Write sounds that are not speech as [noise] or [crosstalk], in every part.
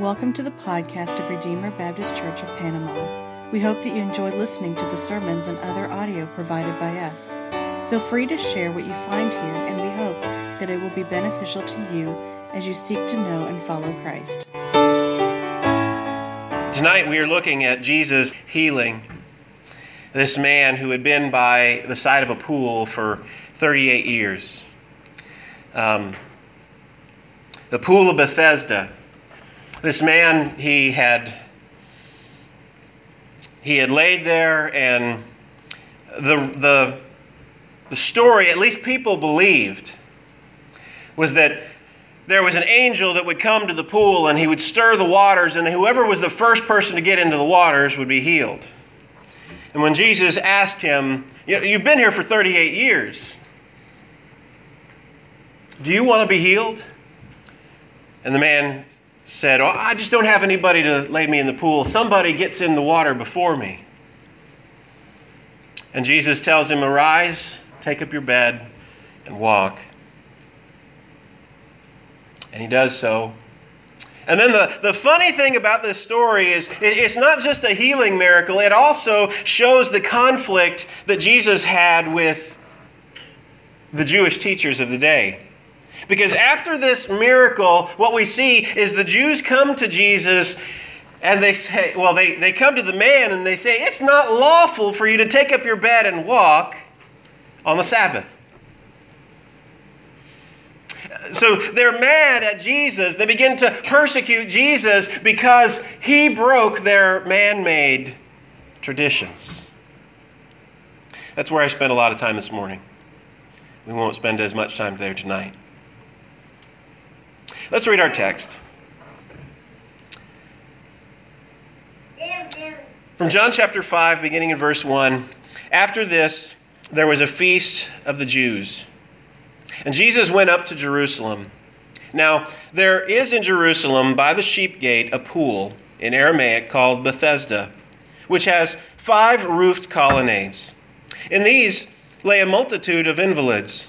Welcome to the podcast of Redeemer Baptist Church of Panama. We hope that you enjoy listening to the sermons and other audio provided by us. Feel free to share what you find here, and we hope that it will be beneficial to you as you seek to know and follow Christ. Tonight we are looking at Jesus healing this man who had been by the side of a pool for 38 years. Um, the pool of Bethesda this man, he had he had laid there, and the the the story, at least people believed, was that there was an angel that would come to the pool and he would stir the waters, and whoever was the first person to get into the waters would be healed. And when Jesus asked him, You've been here for 38 years. Do you want to be healed? And the man said, Oh, I just don't have anybody to lay me in the pool. Somebody gets in the water before me. And Jesus tells him, Arise, take up your bed, and walk. And he does so. And then the, the funny thing about this story is it, it's not just a healing miracle, it also shows the conflict that Jesus had with the Jewish teachers of the day. Because after this miracle, what we see is the Jews come to Jesus and they say, well, they, they come to the man and they say, it's not lawful for you to take up your bed and walk on the Sabbath. So they're mad at Jesus. They begin to persecute Jesus because he broke their man made traditions. That's where I spent a lot of time this morning. We won't spend as much time there tonight. Let's read our text. From John chapter 5, beginning in verse 1. After this, there was a feast of the Jews. And Jesus went up to Jerusalem. Now, there is in Jerusalem by the sheep gate a pool in Aramaic called Bethesda, which has five roofed colonnades. In these lay a multitude of invalids,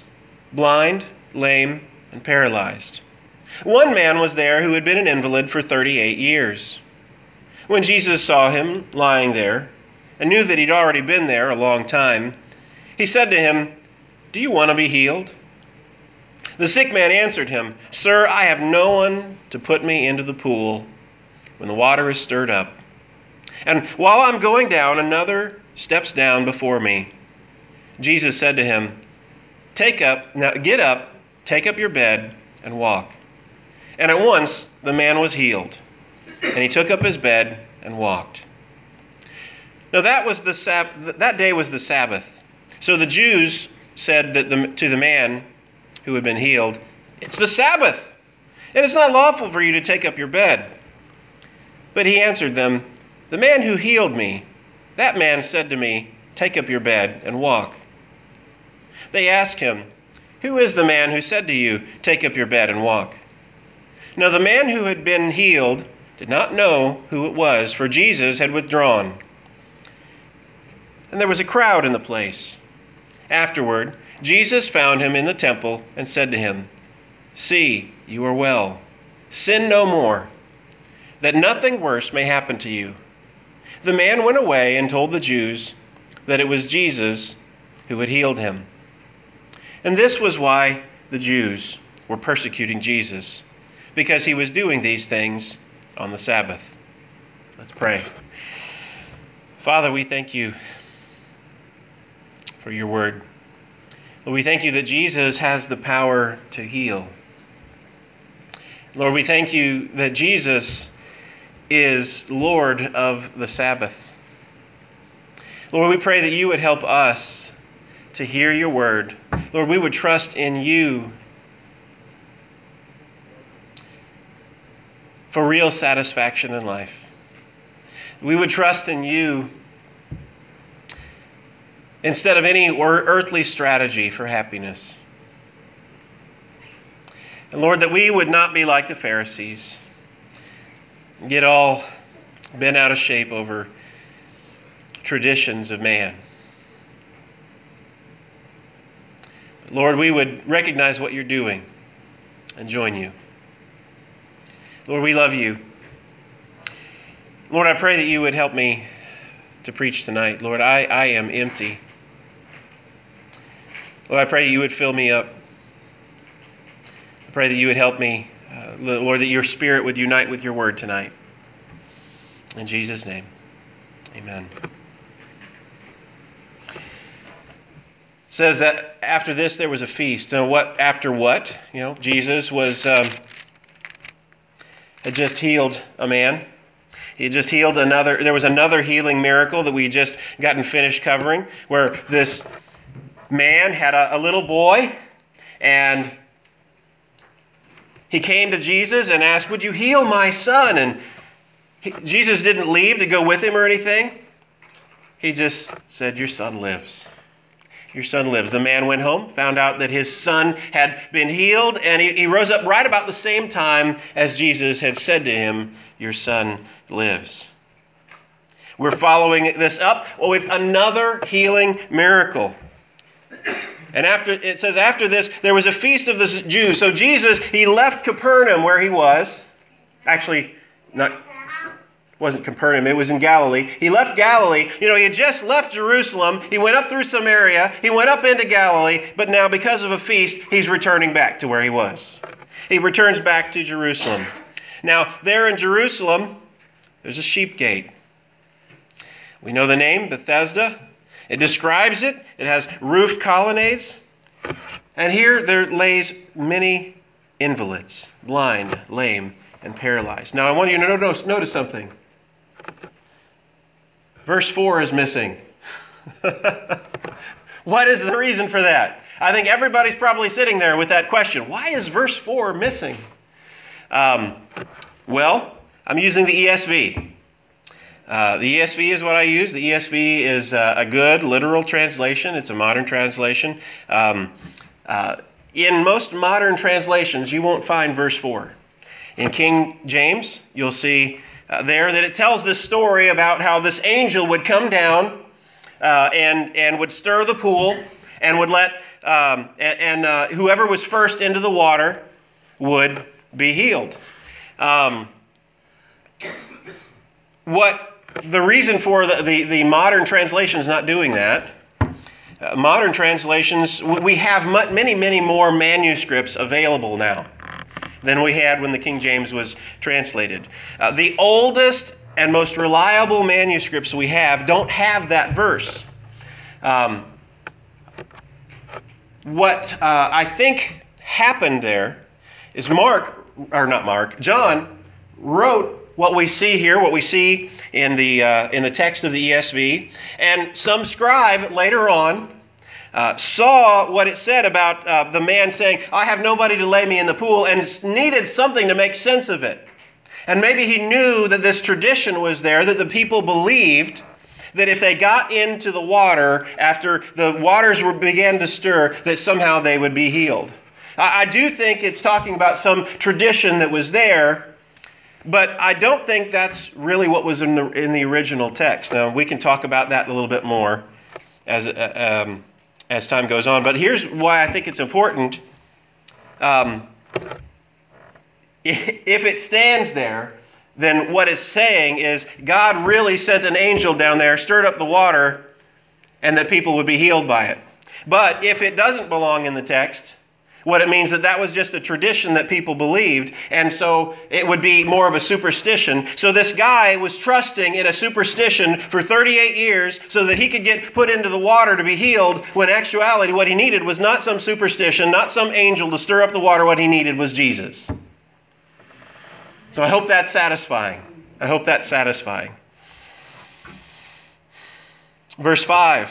blind, lame, and paralyzed. One man was there who had been an invalid for 38 years. When Jesus saw him lying there and knew that he'd already been there a long time, he said to him, Do you want to be healed? The sick man answered him, Sir, I have no one to put me into the pool when the water is stirred up. And while I'm going down, another steps down before me. Jesus said to him, Take up, now get up, take up your bed, and walk. And at once the man was healed, and he took up his bed and walked. Now that was the Sab- that day was the Sabbath. So the Jews said that the, to the man who had been healed, "It's the Sabbath, and it's not lawful for you to take up your bed." But he answered them, "The man who healed me, that man said to me, "Take up your bed and walk." They asked him, "Who is the man who said to you, "Take up your bed and walk?" Now the man who had been healed did not know who it was, for Jesus had withdrawn. And there was a crowd in the place. Afterward, Jesus found him in the temple and said to him, See, you are well. Sin no more, that nothing worse may happen to you. The man went away and told the Jews that it was Jesus who had healed him. And this was why the Jews were persecuting Jesus because he was doing these things on the Sabbath. Let's pray. Father, we thank you for your word. Lord, we thank you that Jesus has the power to heal. Lord, we thank you that Jesus is Lord of the Sabbath. Lord, we pray that you would help us to hear your word. Lord, we would trust in you for real satisfaction in life. We would trust in you instead of any earthly strategy for happiness. And Lord, that we would not be like the Pharisees, get all bent out of shape over traditions of man. Lord, we would recognize what you're doing and join you. Lord, we love you. Lord, I pray that you would help me to preach tonight. Lord, I, I am empty. Lord, I pray you would fill me up. I pray that you would help me, uh, Lord, that your spirit would unite with your word tonight. In Jesus' name, amen. says that after this there was a feast. Now, what after what? You know, Jesus was um, had just healed a man. He just healed another. There was another healing miracle that we just gotten finished covering, where this man had a, a little boy, and he came to Jesus and asked, "Would you heal my son?" And he, Jesus didn't leave to go with him or anything. He just said, "Your son lives." Your son lives. The man went home, found out that his son had been healed, and he, he, rose up right about the same time as Jesus had said to him, Your son lives. We're following this up with another healing miracle. And after it says after this there was a feast of the Jews. So Jesus he left Capernaum where he was. Actually, not wasn't Capernaum, it was in Galilee. He left Galilee. You know, he had just left Jerusalem. He went up through Samaria. He went up into Galilee. But now, because of a feast, he's returning back to where he was. He returns back to Jerusalem. Now, there in Jerusalem, there's a sheep gate. We know the name, Bethesda. It describes it, it has roofed colonnades. And here there lays many invalids, blind, lame, and paralyzed. Now, I want you to notice, notice something. Verse 4 is missing. [laughs] what is the reason for that? I think everybody's probably sitting there with that question. Why is verse 4 missing? Um, well, I'm using the ESV. Uh, the ESV is what I use. The ESV is uh, a good literal translation, it's a modern translation. Um, uh, in most modern translations, you won't find verse 4. In King James, you'll see uh, there that it tells this story about how this angel would come down uh, and, and would stir the pool and would let, um, and, and uh, whoever was first into the water would be healed. Um, what the reason for the, the, the modern translations not doing that uh, modern translations, we have many, many more manuscripts available now than we had when the King James was translated. Uh, the oldest and most reliable manuscripts we have don't have that verse. Um, what uh, I think happened there is Mark, or not Mark, John wrote what we see here, what we see in the, uh, in the text of the ESV, and some scribe later on uh, saw what it said about uh, the man saying, I have nobody to lay me in the pool, and needed something to make sense of it. And maybe he knew that this tradition was there, that the people believed that if they got into the water after the waters were, began to stir, that somehow they would be healed. I, I do think it's talking about some tradition that was there, but I don't think that's really what was in the, in the original text. Now, we can talk about that a little bit more as, uh, um, as time goes on. But here's why I think it's important. Um, [laughs] if it stands there, then what it's saying is God really sent an angel down there, stirred up the water, and that people would be healed by it. But if it doesn't belong in the text, what it means that that was just a tradition that people believed, and so it would be more of a superstition. So this guy was trusting in a superstition for 38 years so that he could get put into the water to be healed, when actuality, what he needed was not some superstition, not some angel to stir up the water. What he needed was Jesus. So I hope that's satisfying. I hope that's satisfying. Verse 5.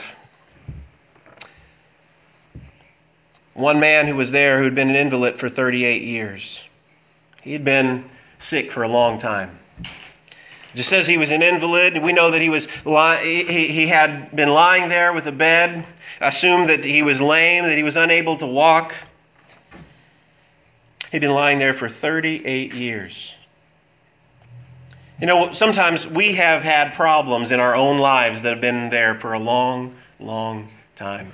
One man who was there who had been an invalid for 38 years. He had been sick for a long time. It just says he was an invalid. We know that he was he, he had been lying there with a bed. Assumed that he was lame, that he was unable to walk. He'd been lying there for 38 years. You know, sometimes we have had problems in our own lives that have been there for a long, long time.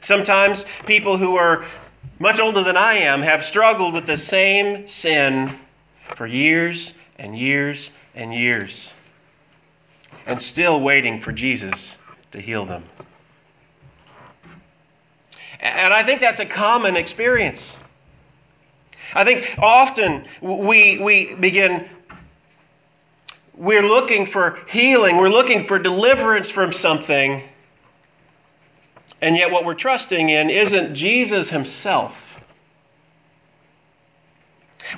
Sometimes people who are much older than I am have struggled with the same sin for years and years and years and still waiting for Jesus to heal them. And I think that's a common experience. I think often we, we begin, we're looking for healing, we're looking for deliverance from something, and yet what we're trusting in isn't Jesus himself.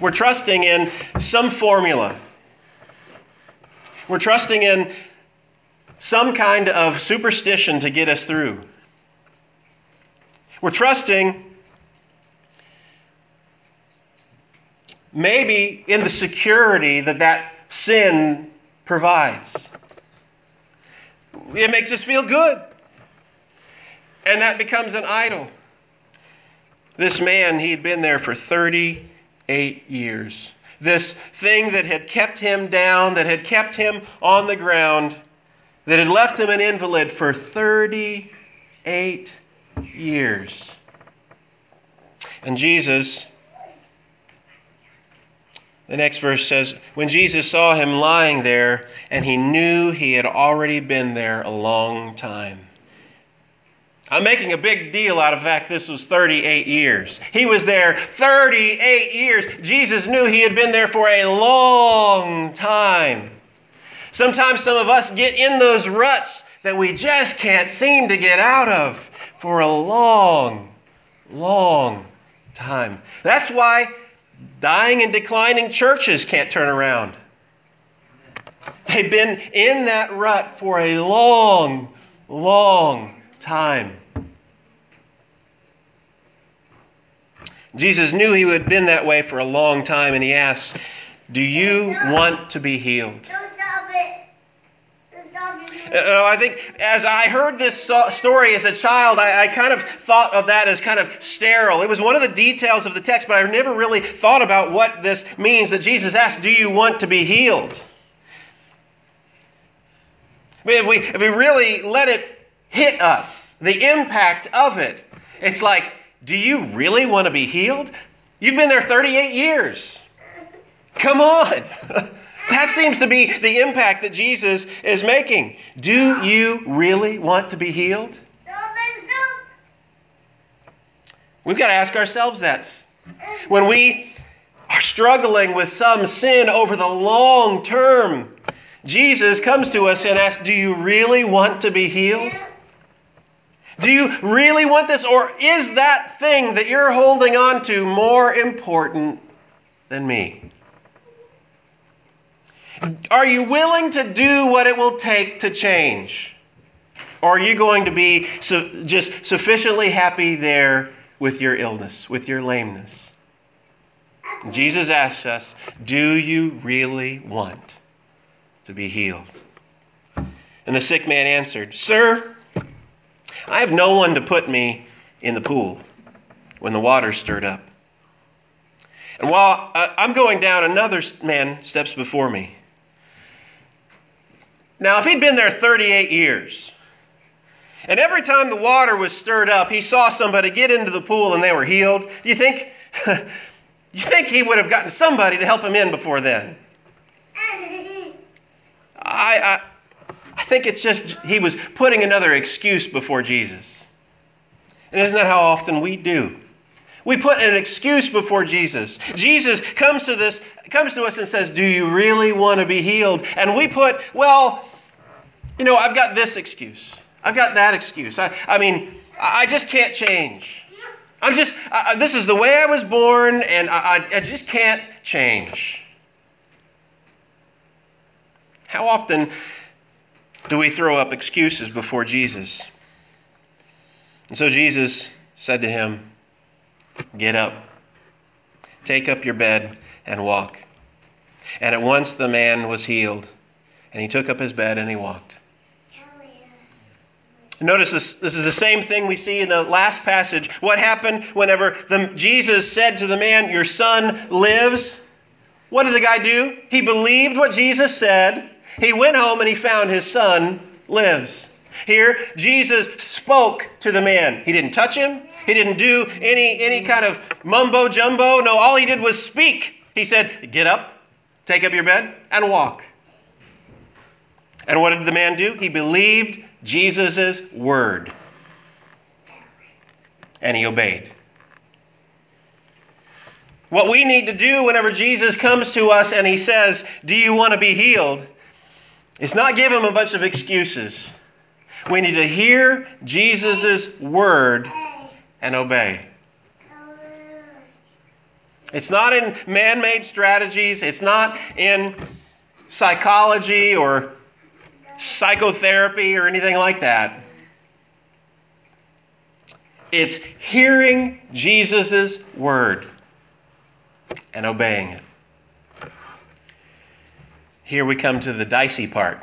We're trusting in some formula. We're trusting in some kind of superstition to get us through. We're trusting maybe in the security that that sin provides. It makes us feel good. And that becomes an idol. This man, he'd been there for 38 years. This thing that had kept him down, that had kept him on the ground, that had left him an invalid for 38 years. And Jesus, the next verse says, When Jesus saw him lying there, and he knew he had already been there a long time. I'm making a big deal out of the fact this was 38 years. He was there 38 years. Jesus knew he had been there for a long time. Sometimes some of us get in those ruts that we just can't seem to get out of for a long, long time. That's why dying and declining churches can't turn around. They've been in that rut for a long, long time. Jesus knew he had been that way for a long time, and he asked, Do you want to be healed? Uh, I think as I heard this story as a child, I, I, kind of thought of that as kind of sterile. It was one of the details of the text, but I never really thought about what this means that Jesus asked, Do you want to be healed? I mean, if we, if we really let it hit us, the impact of it, it's like, Do you really want to be healed? You've been there 38 years. Come on. [laughs] That seems to be the impact that Jesus is making. Do you really want to be healed? We've got to ask ourselves that. When we are struggling with some sin over the long term, Jesus comes to us and asks, Do you really want to be healed? Do you really want this? Or is that thing that you're holding on to more important than me? Are you willing to do what it will take to change? Or are you going to be su- just sufficiently happy there with your illness, with your lameness? Jesus asks us, Do you really want to be healed? And the sick man answered, Sir, I have no one to put me in the pool when the water stirred up. And while I'm going down, another man steps before me. Now, if he'd been there 38 years, and every time the water was stirred up, he saw somebody get into the pool and they were healed, do you think, [laughs] you think he would have gotten somebody to help him in before then? [laughs] I, I, I think it's just he was putting another excuse before Jesus. And isn't that how often we do? We put an excuse before Jesus. Jesus comes to this comes to us and says, "Do you really want to be healed?" And we put, "Well, you know, I've got this excuse. I've got that excuse. I, I mean, I just can't change. I'm just, I, this is the way I was born, and I, I just can't change. How often do we throw up excuses before Jesus? And so Jesus said to him, Get up, take up your bed, and walk. And at once the man was healed, and he took up his bed and he walked. Notice this, this is the same thing we see in the last passage. What happened whenever the, Jesus said to the man, Your son lives? What did the guy do? He believed what Jesus said. He went home and he found his son lives. Here, Jesus spoke to the man. He didn't touch him. He didn't do any, any kind of mumbo jumbo. No, all he did was speak. He said, Get up, take up your bed, and walk. And what did the man do? He believed Jesus' word. And he obeyed. What we need to do whenever Jesus comes to us and he says, Do you want to be healed? Is not give him a bunch of excuses. We need to hear Jesus' word and obey. It's not in man made strategies, it's not in psychology or psychotherapy or anything like that. It's hearing Jesus' word and obeying it. Here we come to the dicey part.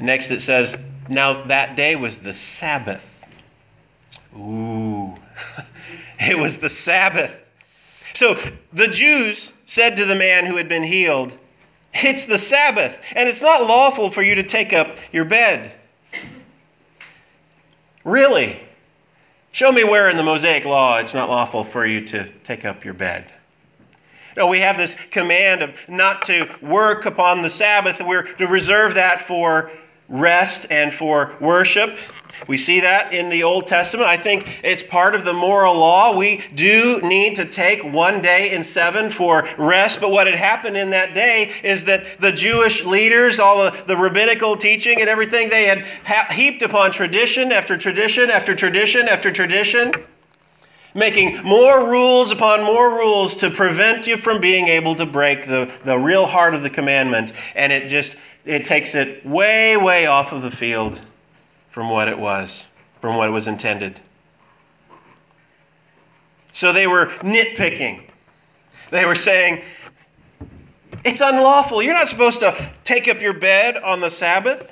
Next it says, Now that day was the Sabbath. Ooh, [laughs] it was the Sabbath. So the Jews said to the man who had been healed, It's the Sabbath, and it's not lawful for you to take up your bed. Really? Show me where in the Mosaic law it's not lawful for you to take up your bed. No, we have this command of not to work upon the Sabbath. We're to reserve that for rest and for worship. We see that in the Old Testament. I think it's part of the moral law. We do need to take one day in seven for rest, but what had happened in that day is that the Jewish leaders, all the, the rabbinical teaching and everything, they had heaped upon tradition after tradition after tradition after tradition, making more rules upon more rules to prevent you from being able to break the, the real heart of the commandment. And it just it takes it way, way off of the field from what it was, from what it was intended. So they were nitpicking. They were saying, It's unlawful. You're not supposed to take up your bed on the Sabbath.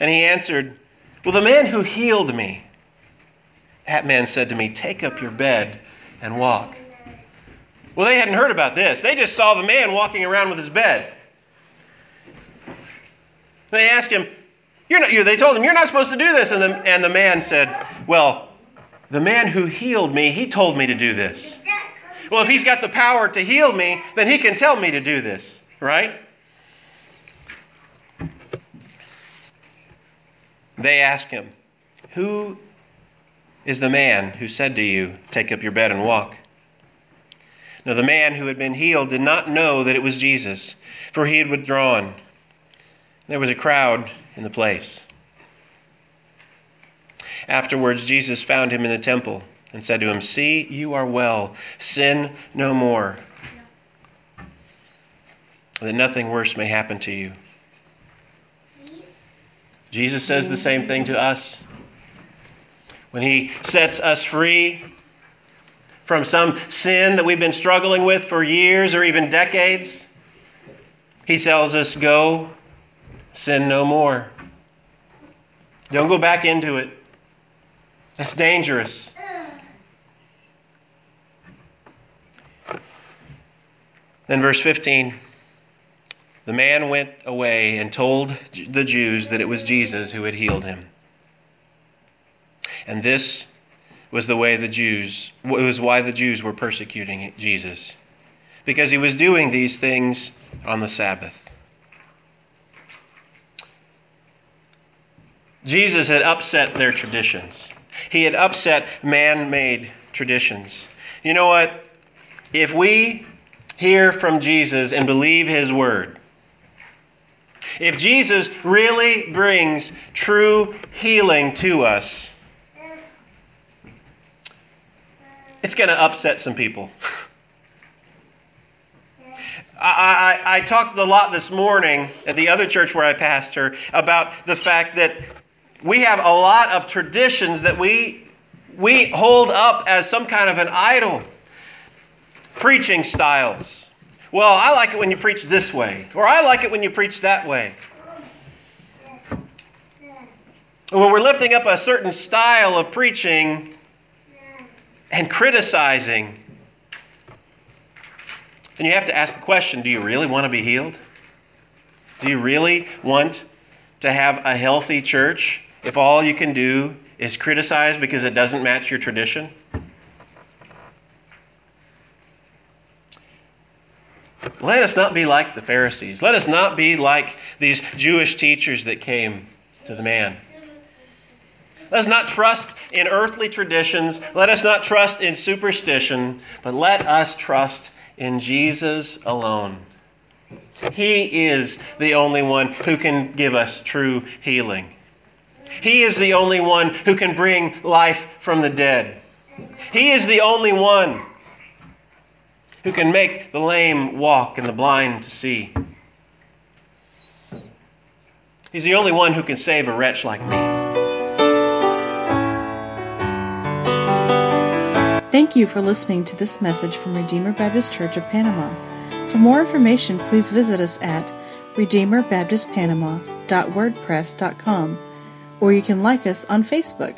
And he answered, Well, the man who healed me, that man said to me, Take up your bed and walk. Well, they hadn't heard about this. They just saw the man walking around with his bed. They asked him, you're not, you, they told him, You're not supposed to do this. And the, and the man said, Well, the man who healed me, he told me to do this. Well, if he's got the power to heal me, then he can tell me to do this, right? They asked him, Who is the man who said to you, Take up your bed and walk? Now, the man who had been healed did not know that it was Jesus, for he had withdrawn. There was a crowd in the place. Afterwards, Jesus found him in the temple and said to him, See, you are well. Sin no more, that nothing worse may happen to you. Jesus says the same thing to us. When he sets us free from some sin that we've been struggling with for years or even decades, he tells us, Go sin no more. Don't go back into it. That's dangerous. Then, verse 15 the man went away and told the Jews that it was Jesus who had healed him. And this was the way the Jews, it was why the Jews were persecuting Jesus, because he was doing these things on the Sabbath. Jesus had upset their traditions. He had upset man made traditions. You know what? If we hear from Jesus and believe his word, if Jesus really brings true healing to us, it's going to upset some people. I, I, I, talked a lot this morning at the other church where I pastor about the fact that we have a lot of traditions that we, we hold up as some kind of an idol. Preaching styles. Well, I like it when you preach this way, or I like it when you preach that way. When we're lifting up a certain style of preaching and criticizing, then you have to ask the question do you really want to be healed? Do you really want to have a healthy church? if all you can do is criticize because it doesn't match your tradition? Let us not be like the Pharisees. Let us not be like these Jewish teachers that came to the man. Let us not trust in earthly traditions. Let us not trust in superstition, but let us trust in Jesus alone. He is the only one who can give us true healing. He is the only one who can bring life from the dead. He is the only one who can make the lame walk and the blind to see. He's the only one who can save a wretch like me. Thank you for listening to this message from Redeemer Baptist Church of Panama. For more information, please visit us at redeemerbaptistpanama.wordpress.com or you can like us on Facebook.